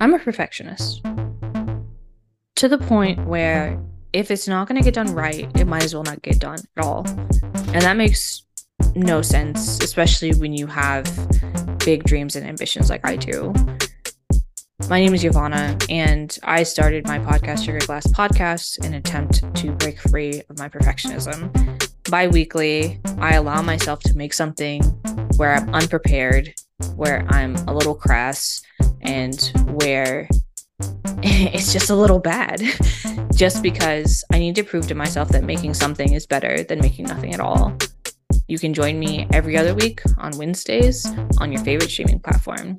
I'm a perfectionist to the point where if it's not going to get done right, it might as well not get done at all. And that makes no sense, especially when you have big dreams and ambitions like I do. My name is Yvonna, and I started my podcast, Sugar Glass Podcast, in an attempt to break free of my perfectionism. Bi weekly, I allow myself to make something where I'm unprepared, where I'm a little crass, and where it's just a little bad. just because I need to prove to myself that making something is better than making nothing at all. You can join me every other week on Wednesdays on your favorite streaming platform.